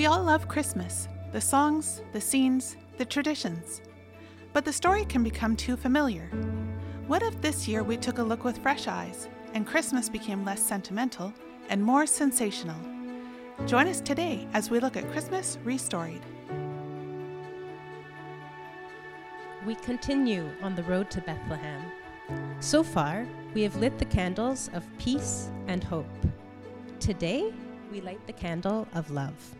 We all love Christmas the songs, the scenes, the traditions. But the story can become too familiar. What if this year we took a look with fresh eyes and Christmas became less sentimental and more sensational? Join us today as we look at Christmas Restoried. We continue on the road to Bethlehem. So far, we have lit the candles of peace and hope. Today, we light the candle of love.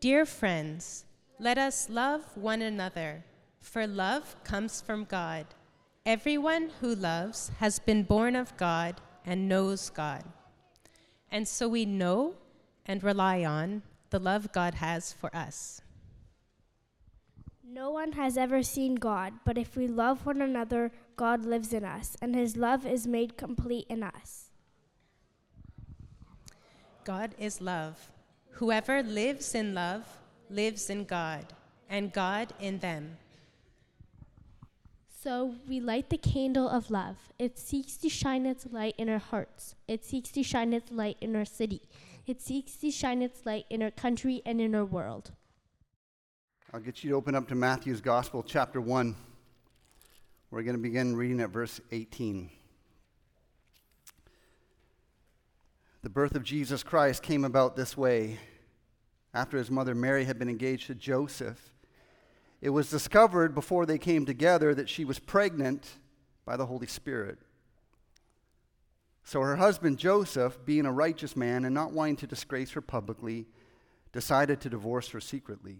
Dear friends, let us love one another, for love comes from God. Everyone who loves has been born of God and knows God. And so we know and rely on the love God has for us. No one has ever seen God, but if we love one another, God lives in us, and his love is made complete in us. God is love. Whoever lives in love lives in God, and God in them. So we light the candle of love. It seeks to shine its light in our hearts. It seeks to shine its light in our city. It seeks to shine its light in our country and in our world. I'll get you to open up to Matthew's Gospel, chapter 1. We're going to begin reading at verse 18. The birth of Jesus Christ came about this way. After his mother Mary had been engaged to Joseph, it was discovered before they came together that she was pregnant by the Holy Spirit. So her husband Joseph, being a righteous man and not wanting to disgrace her publicly, decided to divorce her secretly.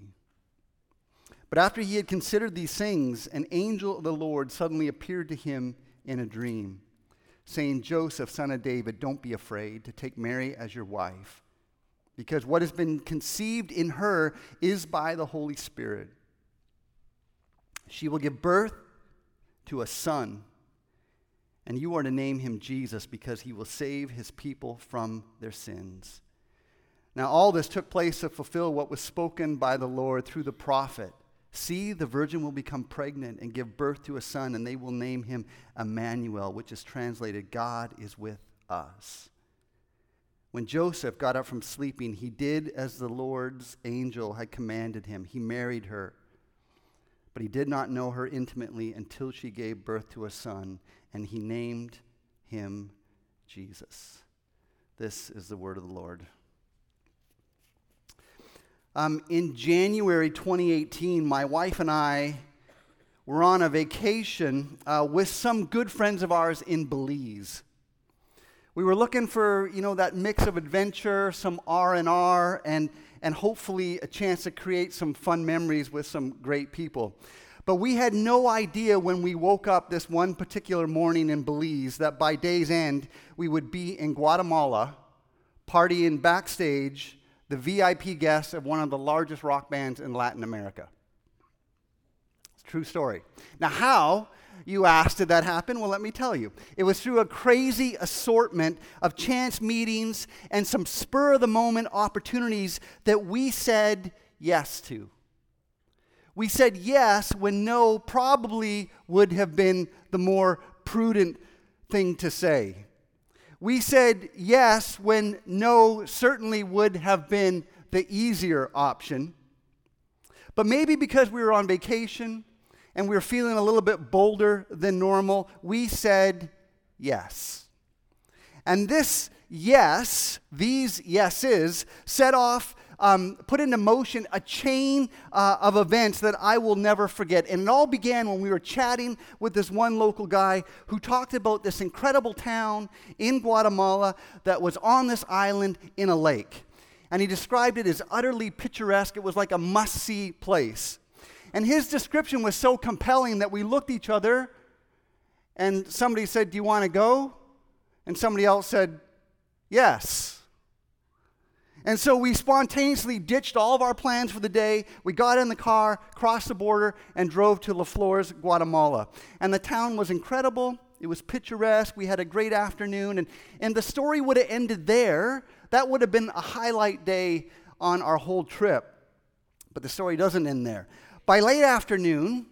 But after he had considered these things, an angel of the Lord suddenly appeared to him in a dream saying, Joseph, son of David, don't be afraid to take Mary as your wife, because what has been conceived in her is by the Holy Spirit. She will give birth to a son, and you are to name him Jesus, because he will save his people from their sins. Now, all this took place to fulfill what was spoken by the Lord through the prophet. See, the virgin will become pregnant and give birth to a son, and they will name him Emmanuel, which is translated God is with us. When Joseph got up from sleeping, he did as the Lord's angel had commanded him. He married her, but he did not know her intimately until she gave birth to a son, and he named him Jesus. This is the word of the Lord. Um, in January 2018, my wife and I were on a vacation uh, with some good friends of ours in Belize. We were looking for, you know, that mix of adventure, some R&R, and, and hopefully a chance to create some fun memories with some great people. But we had no idea when we woke up this one particular morning in Belize that by day's end we would be in Guatemala partying backstage the VIP guest of one of the largest rock bands in Latin America. It's true story. Now, how, you asked, did that happen? Well, let me tell you. It was through a crazy assortment of chance meetings and some spur of the moment opportunities that we said yes to. We said yes when no probably would have been the more prudent thing to say. We said yes when no certainly would have been the easier option. But maybe because we were on vacation and we were feeling a little bit bolder than normal, we said yes. And this yes, these yeses, set off um, put into motion a chain uh, of events that I will never forget. And it all began when we were chatting with this one local guy who talked about this incredible town in Guatemala that was on this island in a lake. And he described it as utterly picturesque. It was like a must see place. And his description was so compelling that we looked each other and somebody said, Do you want to go? And somebody else said, Yes. And so we spontaneously ditched all of our plans for the day. We got in the car, crossed the border, and drove to La Flores, Guatemala. And the town was incredible. It was picturesque. We had a great afternoon. And, and the story would have ended there. That would have been a highlight day on our whole trip. But the story doesn't end there. By late afternoon,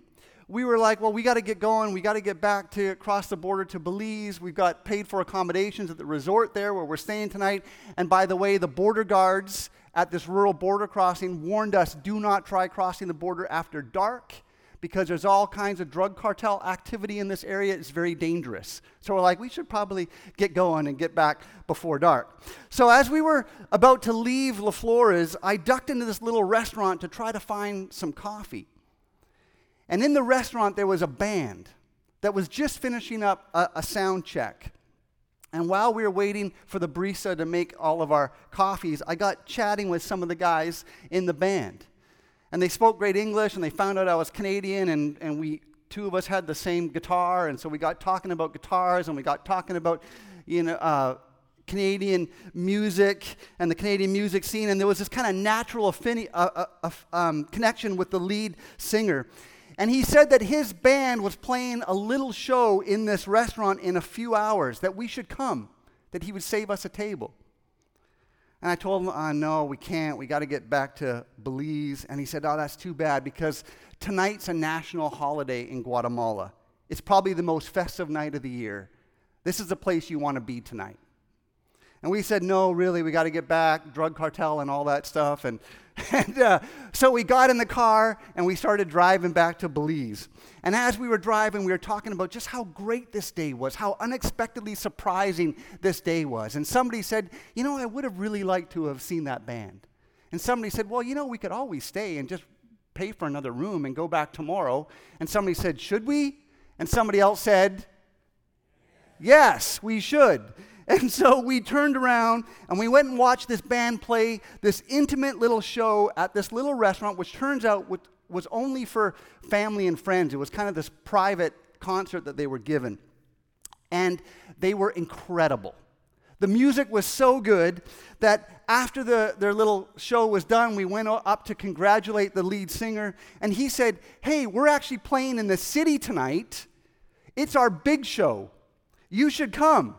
we were like, well, we got to get going. We got to get back to cross the border to Belize. We've got paid for accommodations at the resort there where we're staying tonight. And by the way, the border guards at this rural border crossing warned us do not try crossing the border after dark because there's all kinds of drug cartel activity in this area. It's very dangerous. So we're like, we should probably get going and get back before dark. So as we were about to leave La Flores, I ducked into this little restaurant to try to find some coffee. And in the restaurant, there was a band that was just finishing up a, a sound check. And while we were waiting for the barista to make all of our coffees, I got chatting with some of the guys in the band. And they spoke great English, and they found out I was Canadian, and, and we, two of us had the same guitar, and so we got talking about guitars, and we got talking about, you know, uh, Canadian music and the Canadian music scene, and there was this kind of natural affinity, uh, uh, um, connection with the lead singer. And he said that his band was playing a little show in this restaurant in a few hours, that we should come, that he would save us a table. And I told him, uh, no, we can't. We got to get back to Belize. And he said, oh, that's too bad because tonight's a national holiday in Guatemala. It's probably the most festive night of the year. This is the place you want to be tonight. And we said, no, really, we got to get back, drug cartel and all that stuff. And, and uh, so we got in the car and we started driving back to Belize. And as we were driving, we were talking about just how great this day was, how unexpectedly surprising this day was. And somebody said, you know, I would have really liked to have seen that band. And somebody said, well, you know, we could always stay and just pay for another room and go back tomorrow. And somebody said, should we? And somebody else said, yes, we should. And so we turned around and we went and watched this band play this intimate little show at this little restaurant, which turns out was only for family and friends. It was kind of this private concert that they were given. And they were incredible. The music was so good that after the, their little show was done, we went up to congratulate the lead singer. And he said, Hey, we're actually playing in the city tonight. It's our big show. You should come.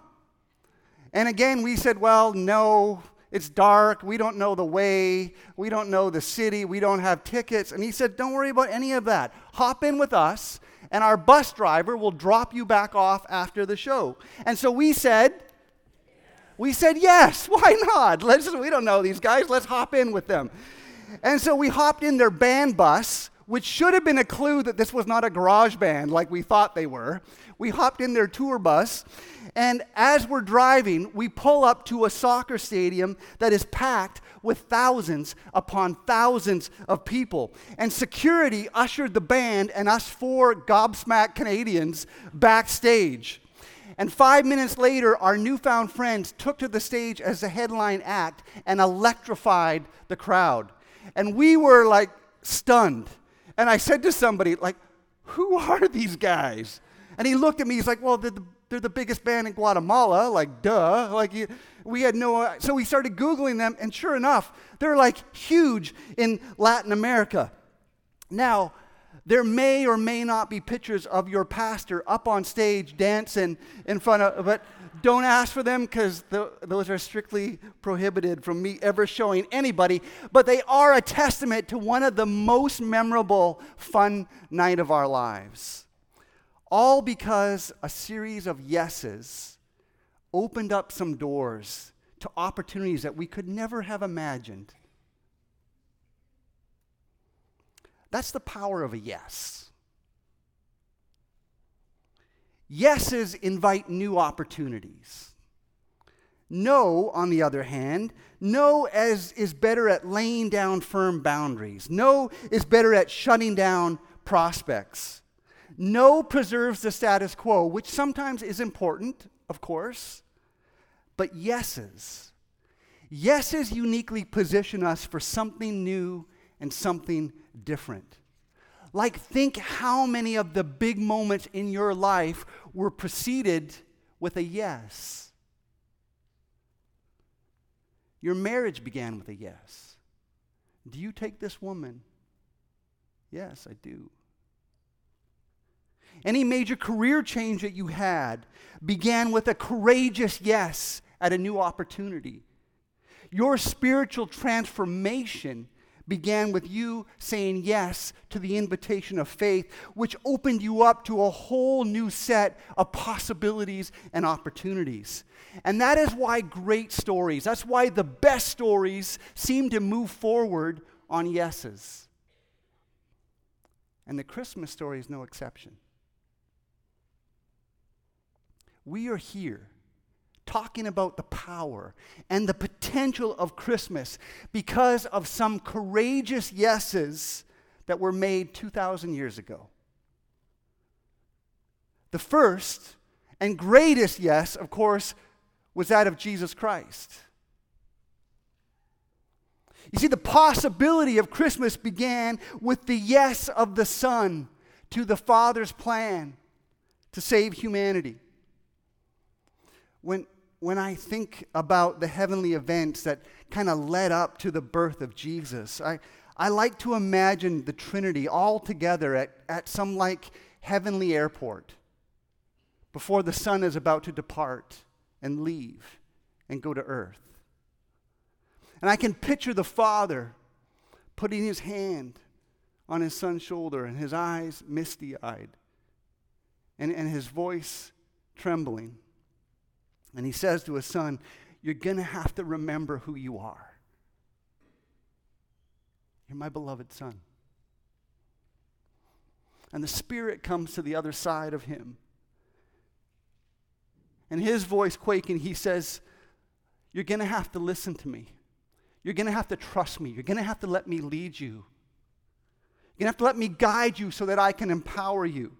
And again, we said, well, no, it's dark. We don't know the way. We don't know the city. We don't have tickets. And he said, don't worry about any of that. Hop in with us, and our bus driver will drop you back off after the show. And so we said, we said, yes, why not? Let's, we don't know these guys. Let's hop in with them. And so we hopped in their band bus, which should have been a clue that this was not a garage band like we thought they were. We hopped in their tour bus, and as we're driving, we pull up to a soccer stadium that is packed with thousands upon thousands of people. And security ushered the band and us four gobsmacked Canadians backstage. And five minutes later, our newfound friends took to the stage as the headline act and electrified the crowd. And we were like stunned. And I said to somebody, like, who are these guys? And he looked at me, he's like, well, the, the they're the biggest band in Guatemala, like duh. Like we had no uh, so we started googling them and sure enough, they're like huge in Latin America. Now, there may or may not be pictures of your pastor up on stage dancing in front of but don't ask for them because those are strictly prohibited from me ever showing anybody but they are a testament to one of the most memorable fun night of our lives all because a series of yeses opened up some doors to opportunities that we could never have imagined. That's the power of a yes. Yeses invite new opportunities. No, on the other hand, no as is better at laying down firm boundaries. No is better at shutting down prospects. No preserves the status quo, which sometimes is important, of course, but yeses. Yeses uniquely position us for something new and something different. Like, think how many of the big moments in your life were preceded with a yes. Your marriage began with a yes. Do you take this woman? Yes, I do. Any major career change that you had began with a courageous yes at a new opportunity. Your spiritual transformation began with you saying yes to the invitation of faith, which opened you up to a whole new set of possibilities and opportunities. And that is why great stories, that's why the best stories seem to move forward on yeses. And the Christmas story is no exception. We are here talking about the power and the potential of Christmas because of some courageous yeses that were made 2,000 years ago. The first and greatest yes, of course, was that of Jesus Christ. You see, the possibility of Christmas began with the yes of the Son to the Father's plan to save humanity. When, when I think about the heavenly events that kind of led up to the birth of Jesus, I, I like to imagine the Trinity all together at, at some like heavenly airport before the Son is about to depart and leave and go to earth. And I can picture the Father putting his hand on his son's shoulder and his eyes misty eyed and, and his voice trembling. And he says to his son, You're going to have to remember who you are. You're my beloved son. And the Spirit comes to the other side of him. And his voice quaking, he says, You're going to have to listen to me. You're going to have to trust me. You're going to have to let me lead you. You're going to have to let me guide you so that I can empower you.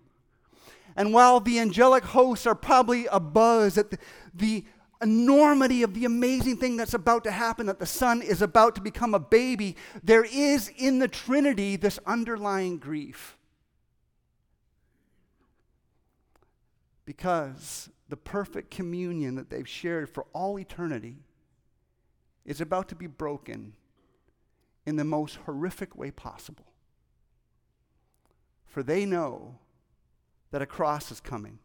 And while the angelic hosts are probably abuzz at the, the enormity of the amazing thing that's about to happen, that the Son is about to become a baby, there is in the Trinity this underlying grief. Because the perfect communion that they've shared for all eternity is about to be broken in the most horrific way possible. For they know that a cross is coming.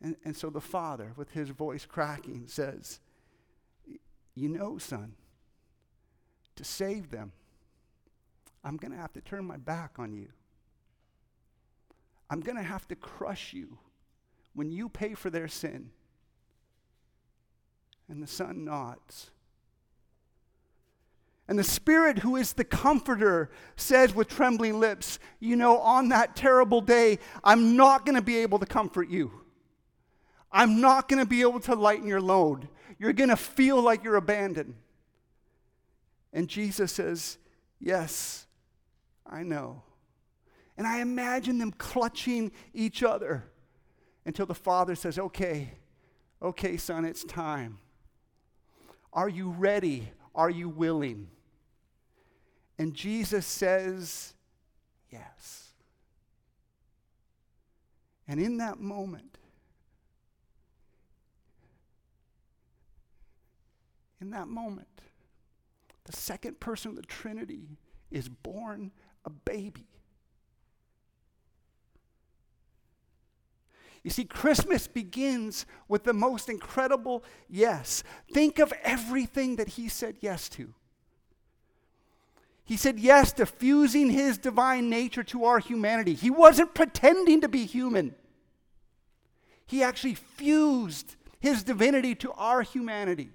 And, and so the father, with his voice cracking, says, You know, son, to save them, I'm going to have to turn my back on you. I'm going to have to crush you when you pay for their sin. And the son nods. And the Spirit, who is the comforter, says with trembling lips, You know, on that terrible day, I'm not going to be able to comfort you. I'm not going to be able to lighten your load. You're going to feel like you're abandoned. And Jesus says, Yes, I know. And I imagine them clutching each other until the father says, Okay, okay, son, it's time. Are you ready? Are you willing? And Jesus says, Yes. And in that moment, in that moment, the second person of the Trinity is born a baby. You see, Christmas begins with the most incredible yes. Think of everything that he said yes to. He said yes to fusing his divine nature to our humanity. He wasn't pretending to be human, he actually fused his divinity to our humanity.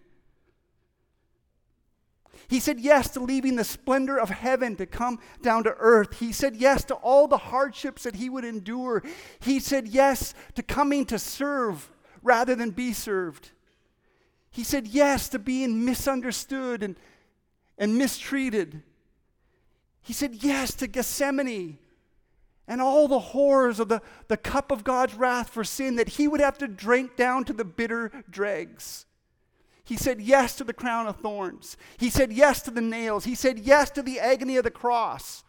He said yes to leaving the splendor of heaven to come down to earth. He said yes to all the hardships that he would endure. He said yes to coming to serve rather than be served. He said yes to being misunderstood and, and mistreated. He said yes to Gethsemane and all the horrors of the, the cup of God's wrath for sin that he would have to drink down to the bitter dregs. He said yes to the crown of thorns. He said yes to the nails. He said yes to the agony of the cross.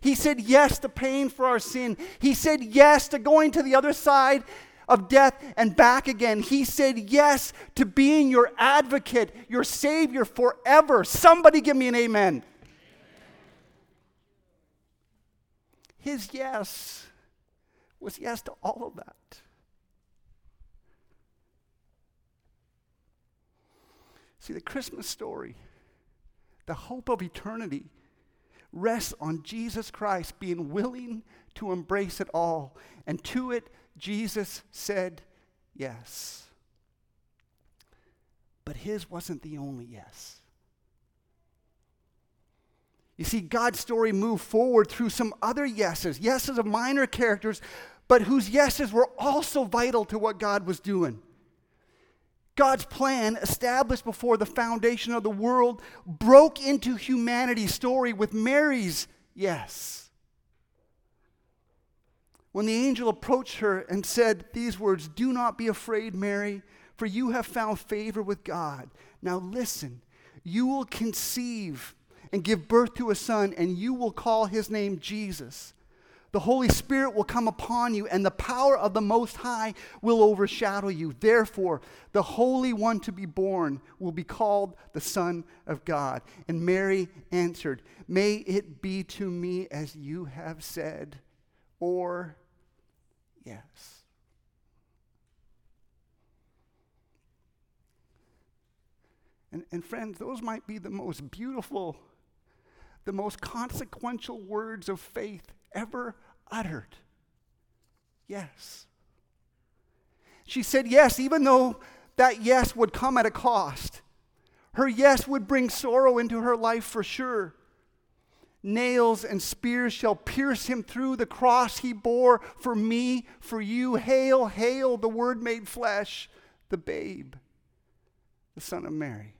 He said yes to pain for our sin. He said yes to going to the other side of death and back again. He said yes to being your advocate, your Savior forever. Somebody give me an amen. His yes was yes to all of that. See, the Christmas story, the hope of eternity, rests on Jesus Christ being willing to embrace it all. And to it, Jesus said yes. But his wasn't the only yes. You see, God's story moved forward through some other yeses, yeses of minor characters, but whose yeses were also vital to what God was doing. God's plan, established before the foundation of the world, broke into humanity's story with Mary's yes. When the angel approached her and said these words, Do not be afraid, Mary, for you have found favor with God. Now listen, you will conceive and give birth to a son, and you will call his name Jesus the Holy Spirit will come upon you, and the power of the Most High will overshadow you. Therefore, the Holy One to be born will be called the Son of God. And Mary answered, May it be to me as you have said, or yes. And, and friends, those might be the most beautiful, the most consequential words of faith ever uttered. Yes. She said yes, even though that yes would come at a cost. Her yes would bring sorrow into her life for sure. Nails and spears shall pierce him through the cross he bore for me, for you. Hail, hail, the Word made flesh, the babe, the Son of Mary.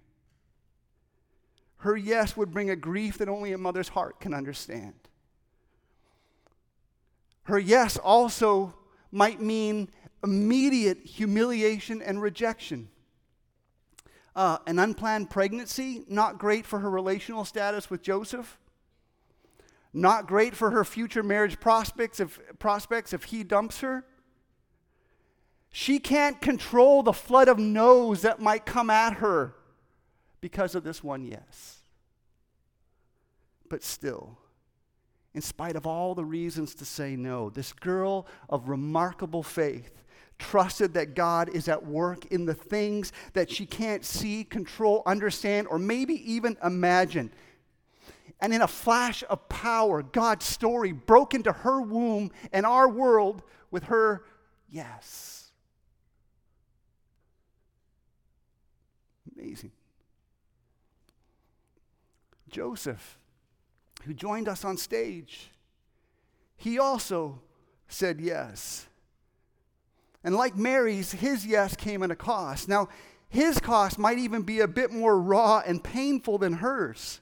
Her yes would bring a grief that only a mother's heart can understand. Her yes also might mean immediate humiliation and rejection. Uh, an unplanned pregnancy, not great for her relational status with Joseph. Not great for her future marriage prospects if, prospects if he dumps her. She can't control the flood of no's that might come at her because of this one yes. But still, in spite of all the reasons to say no. This girl of remarkable faith trusted that God is at work in the things that she can't see, control, understand, or maybe even imagine. And in a flash of power, God's story broke into her womb and our world with her yes. Amazing. Joseph who joined us on stage, he also said yes. And like Mary's, his yes came at a cost. Now, his cost might even be a bit more raw and painful than hers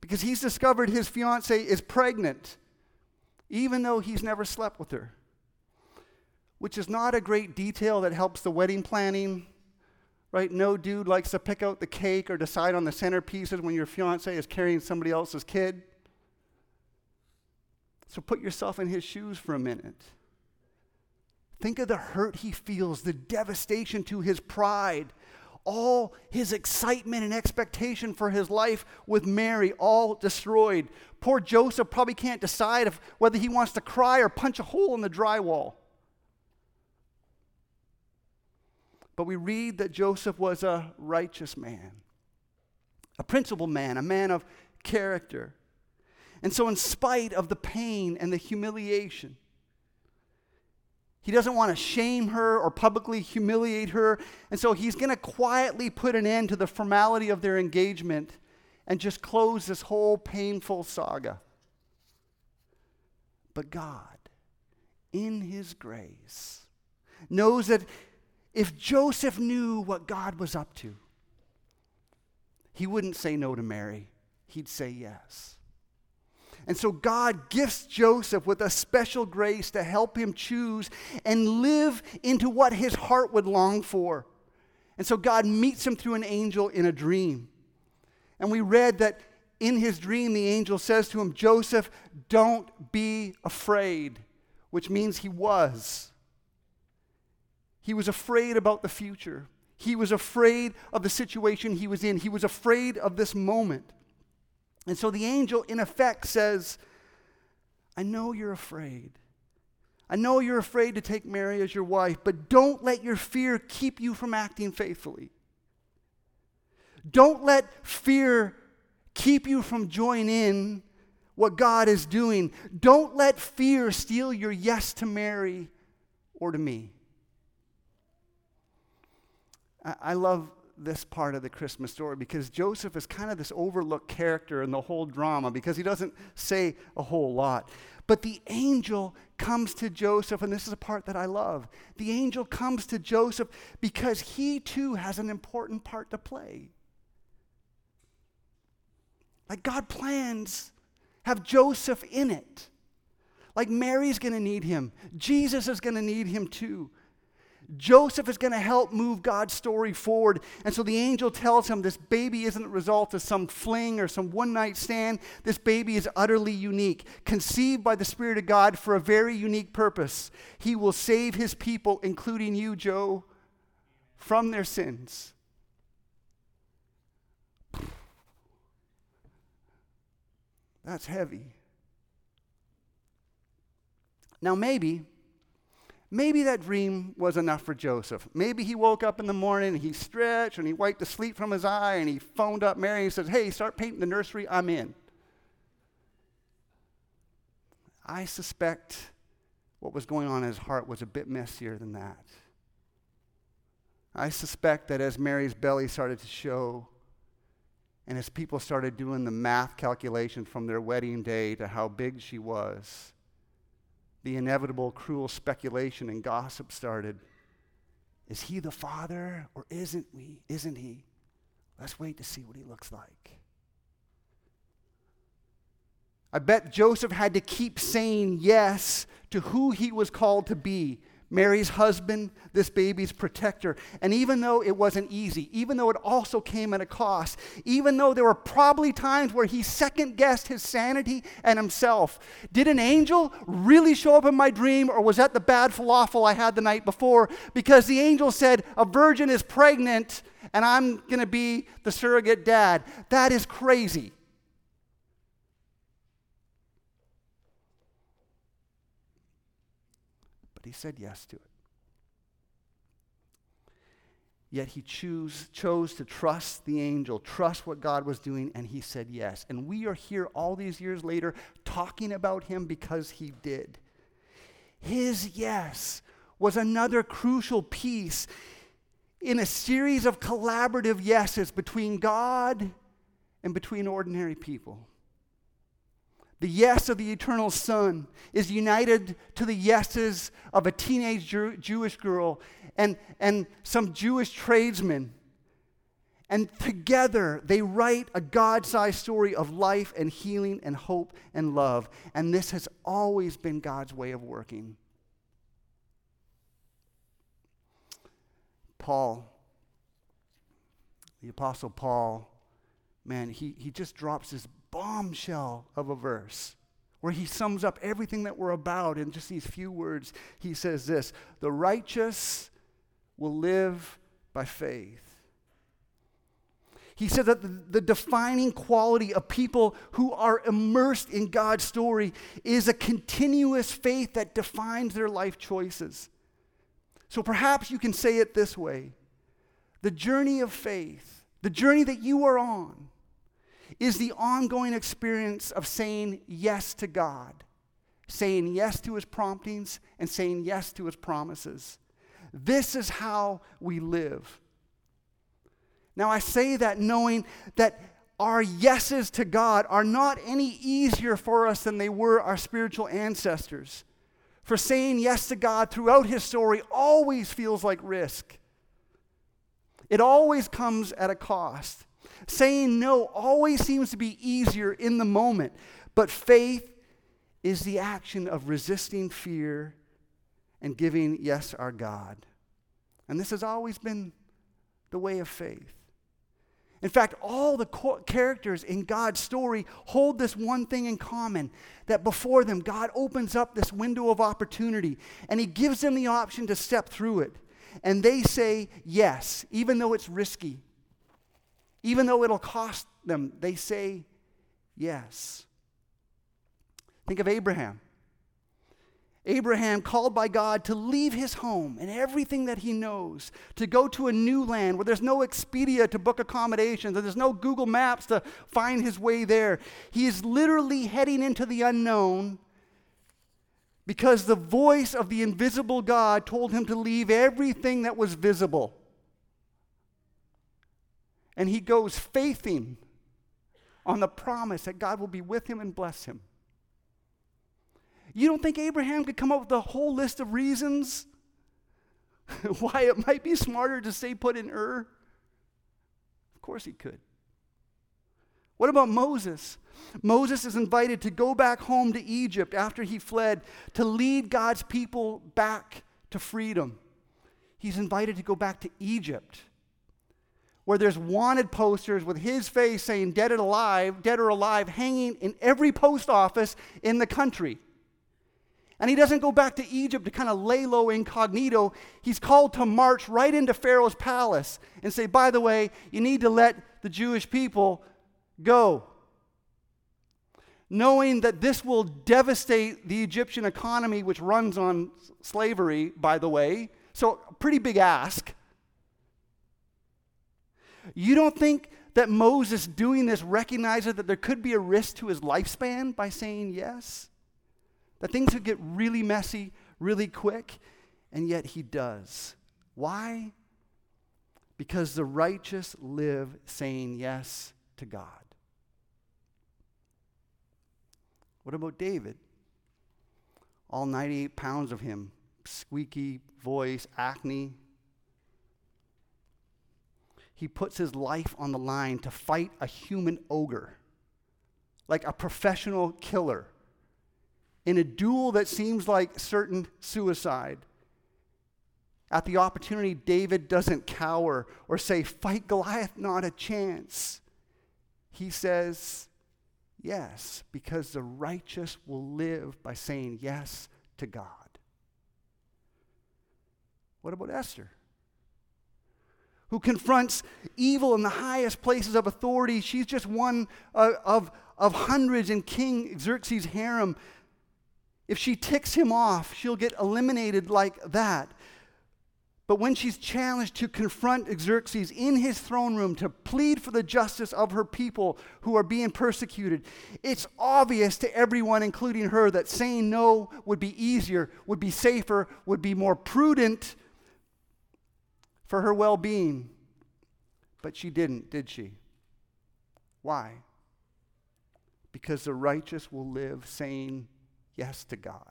because he's discovered his fiancee is pregnant, even though he's never slept with her, which is not a great detail that helps the wedding planning right? No dude likes to pick out the cake or decide on the centerpieces when your fiance is carrying somebody else's kid. So put yourself in his shoes for a minute. Think of the hurt he feels, the devastation to his pride, all his excitement and expectation for his life with Mary, all destroyed. Poor Joseph probably can't decide if, whether he wants to cry or punch a hole in the drywall. But we read that Joseph was a righteous man, a principled man, a man of character. And so, in spite of the pain and the humiliation, he doesn't want to shame her or publicly humiliate her. And so, he's going to quietly put an end to the formality of their engagement and just close this whole painful saga. But God, in his grace, knows that if Joseph knew what God was up to, he wouldn't say no to Mary, he'd say yes. And so God gifts Joseph with a special grace to help him choose and live into what his heart would long for. And so God meets him through an angel in a dream. And we read that in his dream, the angel says to him, Joseph, don't be afraid, which means he was. He was afraid about the future. He was afraid of the situation he was in. He was afraid of this moment. And so the angel, in effect, says, I know you're afraid. I know you're afraid to take Mary as your wife, but don't let your fear keep you from acting faithfully. Don't let fear keep you from joining in what God is doing. Don't let fear steal your yes to Mary or to me. I, love this part of the Christmas story because Joseph is kind of this overlooked character in the whole drama because he doesn't say a whole lot. But the angel comes to Joseph, and this is a part that I love. The angel comes to Joseph because he too has an important part to play. Like God plans have Joseph in it. Like Mary's going to need him, Jesus is going to need him too. Joseph is going to help move God's story forward. And so the angel tells him this baby isn't a result of some fling or some one night stand. This baby is utterly unique, conceived by the Spirit of God for a very unique purpose. He will save his people, including you, Joe, from their sins. That's heavy. Now, maybe Maybe that dream was enough for Joseph. Maybe he woke up in the morning and he stretched and he wiped the sleep from his eye and he phoned up Mary and said, Hey, start painting the nursery, I'm in. I suspect what was going on in his heart was a bit messier than that. I suspect that as Mary's belly started to show, and as people started doing the math calculation from their wedding day to how big she was, the inevitable cruel speculation and gossip started. Is he the father or isn't we? Isn't he? Let's wait to see what he looks like. I bet Joseph had to keep saying yes to who he was called to be Mary's husband, this baby's protector. And even though it wasn't easy, even though it also came at a cost, even though there were probably times where he second guessed his sanity and himself, did an angel really show up in my dream, or was that the bad falafel I had the night before? Because the angel said, A virgin is pregnant and I'm going to be the surrogate dad. That is crazy. He said yes to it. Yet he choose, chose to trust the angel, trust what God was doing, and he said yes. And we are here all these years later talking about him because he did. His yes was another crucial piece in a series of collaborative yeses between God and between ordinary people. The yes of the eternal Son is united to the yeses of a teenage Jew- Jewish girl and, and some Jewish tradesmen. And together they write a God sized story of life and healing and hope and love. And this has always been God's way of working. Paul, the Apostle Paul, man, he, he just drops this bombshell of a verse where he sums up everything that we're about in just these few words. He says this The righteous will live by faith. He said that the, the, defining quality of people who are immersed in God's story is a continuous faith that defines their life choices. So perhaps you can say it this way the journey of faith, the journey that you are on, is the ongoing experience of saying yes to God, saying yes to his promptings, and saying yes to his promises. This is how we live. Now, I say that knowing that our yeses to God are not any easier for us than they were our spiritual ancestors. For saying yes to God throughout his story always feels like risk. It always comes at a cost. Saying no always seems to be easier in the moment, but faith is the action of resisting fear and giving yes our God. And this has always been the way of faith. In fact, all the characters in God's story hold this one thing in common that before them, God opens up this window of opportunity and He gives them the option to step through it. and they say yes, even though it's risky, even though it'll cost them, they say yes. Think of Abraham. Abraham, called by God to leave his home and everything that he knows, to go to a new land where there's no Expedia to book accommodations and there's no Google Maps to find his way there. He is literally heading into the unknown because the voice of the invisible God told him to leave everything that was visible. And he goes faithing on the promise that God will be with him and bless him. You don't think Abraham could come up with a whole list of reasons why it might be smarter to stay put in Ur? Of course he could. What about Moses? Moses is invited to go back home to Egypt after he fled to lead God's people back to freedom. He's invited to go back to Egypt where there's wanted posters with his face saying dead or alive, dead or alive hanging in every post office in the country. And he doesn't go back to Egypt to kind of lay low incognito. He's called to march right into Pharaoh's palace and say, by the way, you need to let the Jewish people go. Knowing that this will devastate the Egyptian economy, which runs on slavery, by the way. So, pretty big ask. You don't think that Moses doing this recognizes that there could be a risk to his lifespan by saying yes? That things could get really messy really quick, and yet he does. Why? Because the righteous live saying yes to God. What about David? All 98 pounds of him, squeaky voice, acne. He puts his life on the line to fight a human ogre, like a professional killer in a duel that seems like certain suicide. At the opportunity, David doesn't cower or say, Fight Goliath, not a chance. He says, Yes, because the righteous will live by saying yes to God. What about Esther? Who confronts evil in the highest places of authority. She's just one uh, of, of hundreds in King Xerxes' harem if she ticks him off, she'll get eliminated like that. But when she's challenged to confront Xerxes in his throne room to plead for the justice of her people who are being persecuted, it's obvious to everyone, including her, that saying no would be easier, would be safer, would be more prudent for her well being. But she didn't, did she? Why? Because the righteous will live saying yes to God.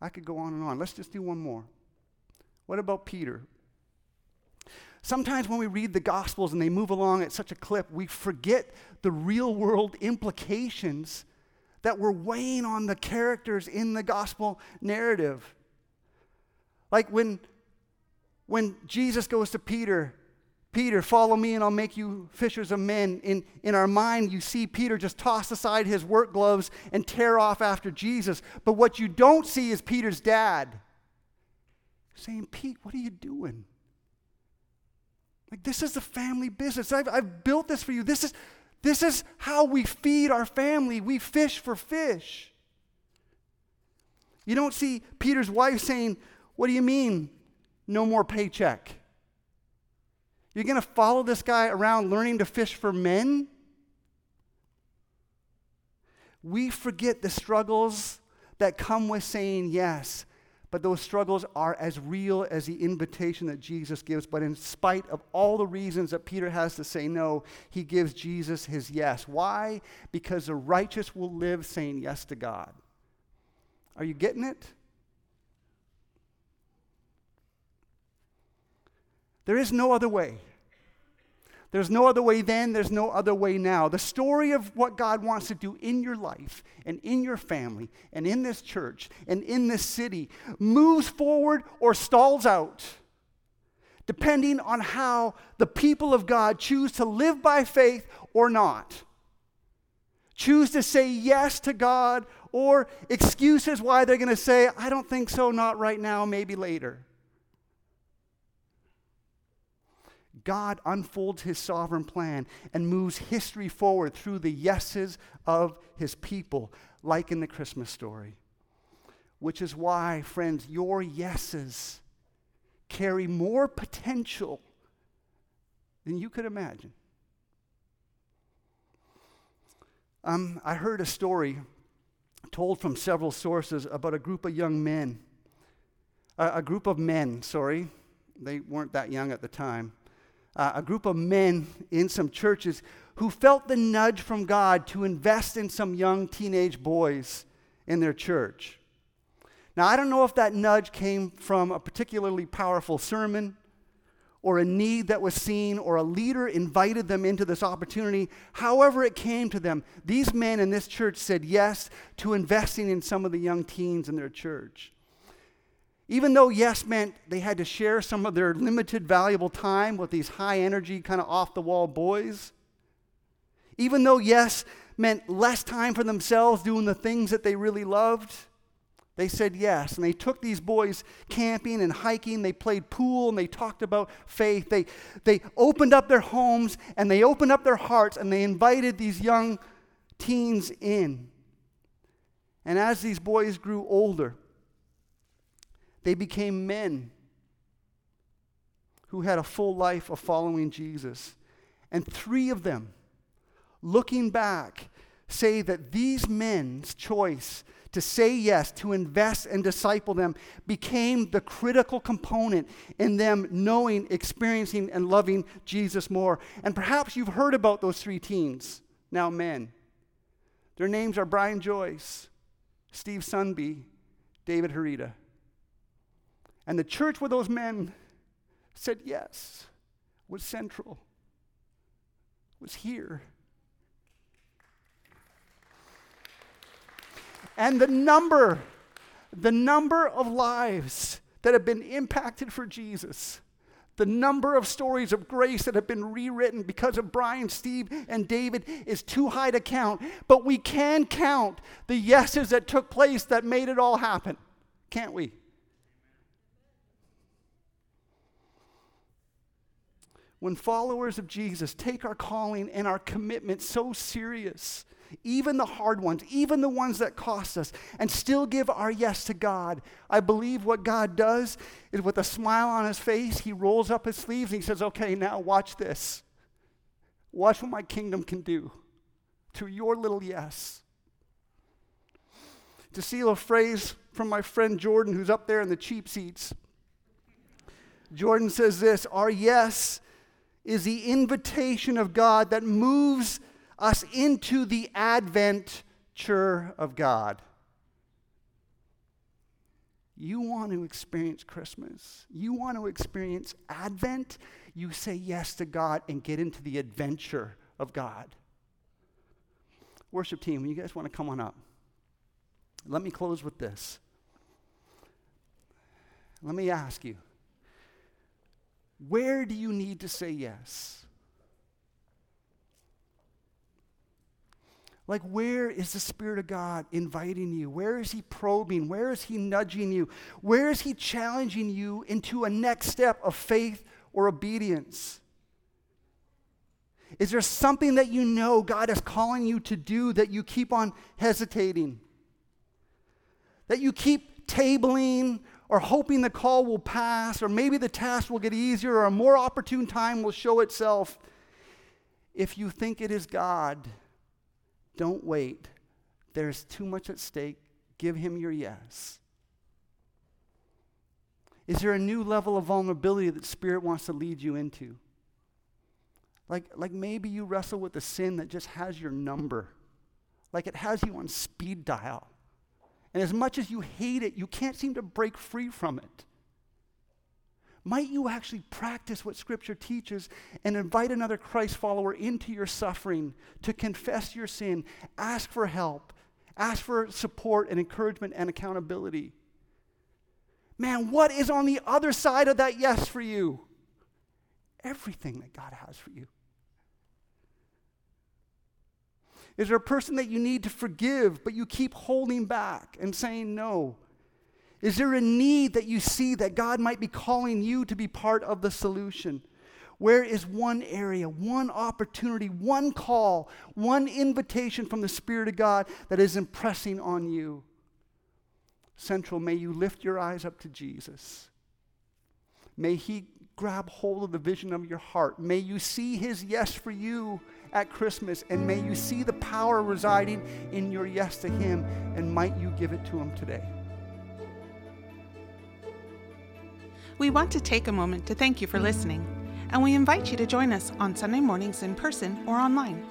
I could go on and on. Let's just do one more. What about Peter? Sometimes when we read the Gospels and they move along at such a clip, we forget the real world implications that were weighing on the characters in the Gospel narrative. Like when, when Jesus goes to Peter Peter, follow me and I'll make you fishers of men. In, in our mind, you see Peter just toss aside his work gloves and tear off after Jesus. But what you don't see is Peter's dad saying, Pete, what are you doing? Like, this is the family business. I've, I've built this for you. This is, this is how we feed our family. We fish for fish. You don't see Peter's wife saying, What do you mean, no more paycheck? You're going to follow this guy around learning to fish for men? We forget the struggles that come with saying yes, but those struggles are as real as the invitation that Jesus gives. But in spite of all the reasons that Peter has to say no, he gives Jesus his yes. Why? Because the righteous will live saying yes to God. Are you getting it? There is no other way. There's no other way then, there's no other way now. The story of what God wants to do in your life and in your family and in this church and in this city moves forward or stalls out, depending on how the people of God choose to live by faith or not. choose to say yes to God, or excuses why they're going to say, I don't think so, not right now, maybe later. God unfolds his sovereign plan and moves history forward through the yeses of his people, like in the Christmas story. Which is why, friends, your yeses carry more potential than you could imagine. Um, I heard a story told from several sources about a group of young men. Uh, a group of men, sorry, they weren't that young at the time. Uh, a group of men in some churches who felt the nudge from God to invest in some young teenage boys in their church. Now, I don't know if that nudge came from a particularly powerful sermon or a need that was seen or a leader invited them into this opportunity. However, it came to them, these men in this church said yes to investing in some of the young teens in their church. Even though yes meant they had to share some of their limited, valuable time with these high energy, kind of off the wall boys, even though yes meant less time for themselves doing the things that they really loved they said yes. And they took these boys camping and hiking. They played pool and they talked about faith. They, they opened up their homes and they opened up their hearts and they invited these young teens in. And as these boys grew older, they became men who had a full life of following Jesus. And three of them, looking back, say that these men's choice to say yes, to invest and disciple them, became the critical component in them knowing, experiencing, and loving Jesus more. And perhaps you've heard about those three teens, now men. Their names are Brian Joyce, Steve Sunby, David Harita. And the church where those men said yes was central, was here. And the number, the number of lives that have been impacted for Jesus, the number of stories of grace that have been rewritten because of Brian, Steve, and David is too high to count. But we can count the yeses that took place that made it all happen, can't we? When followers of Jesus take our calling and our commitment so serious, even the hard ones, even the ones that cost us, and still give our yes to God. I believe what God does is with a smile on his face, he rolls up his sleeves and he says, Okay, now watch this. Watch what my kingdom can do to your little yes. To steal a phrase from my friend Jordan, who's up there in the cheap seats, Jordan says this Our yes is the invitation of God that moves us into the adventure of God. You want to experience Christmas, you want to experience Advent, you say yes to God and get into the adventure of God. Worship team, you guys want to come on up? Let me close with this. Let me ask you where do you need to say yes? Like, where is the Spirit of God inviting you? Where is He probing? Where is He nudging you? Where is He challenging you into a next step of faith or obedience? Is there something that you know God is calling you to do that you keep on hesitating? That you keep tabling or hoping the call will pass, or maybe the task will get easier, or a more opportune time will show itself? If you think it is God, don't wait. There's too much at stake. Give him your yes. Is there a new level of vulnerability that Spirit wants to lead you into? Like, like maybe you wrestle with a sin that just has your number, like it has you on speed dial. And as much as you hate it, you can't seem to break free from it. Might you actually practice what Scripture teaches and invite another Christ follower into your suffering to confess your sin, ask for help, ask for support and encouragement and accountability? Man, what is on the other side of that yes for you? Everything that God has for you. Is there a person that you need to forgive, but you keep holding back and saying no? Is there a need that you see that God might be calling you to be part of the solution? Where is one area, one opportunity, one call, one invitation from the Spirit of God that is impressing on you? Central, may you lift your eyes up to Jesus. May He grab hold of the vision of your heart. May you see His yes for you at Christmas, and may you see the power residing in your yes to Him, and might you give it to Him today. We want to take a moment to thank you for listening, and we invite you to join us on Sunday mornings in person or online.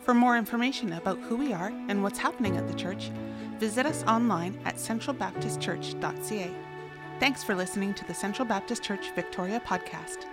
For more information about who we are and what's happening at the church, visit us online at centralbaptistchurch.ca. Thanks for listening to the Central Baptist Church Victoria podcast.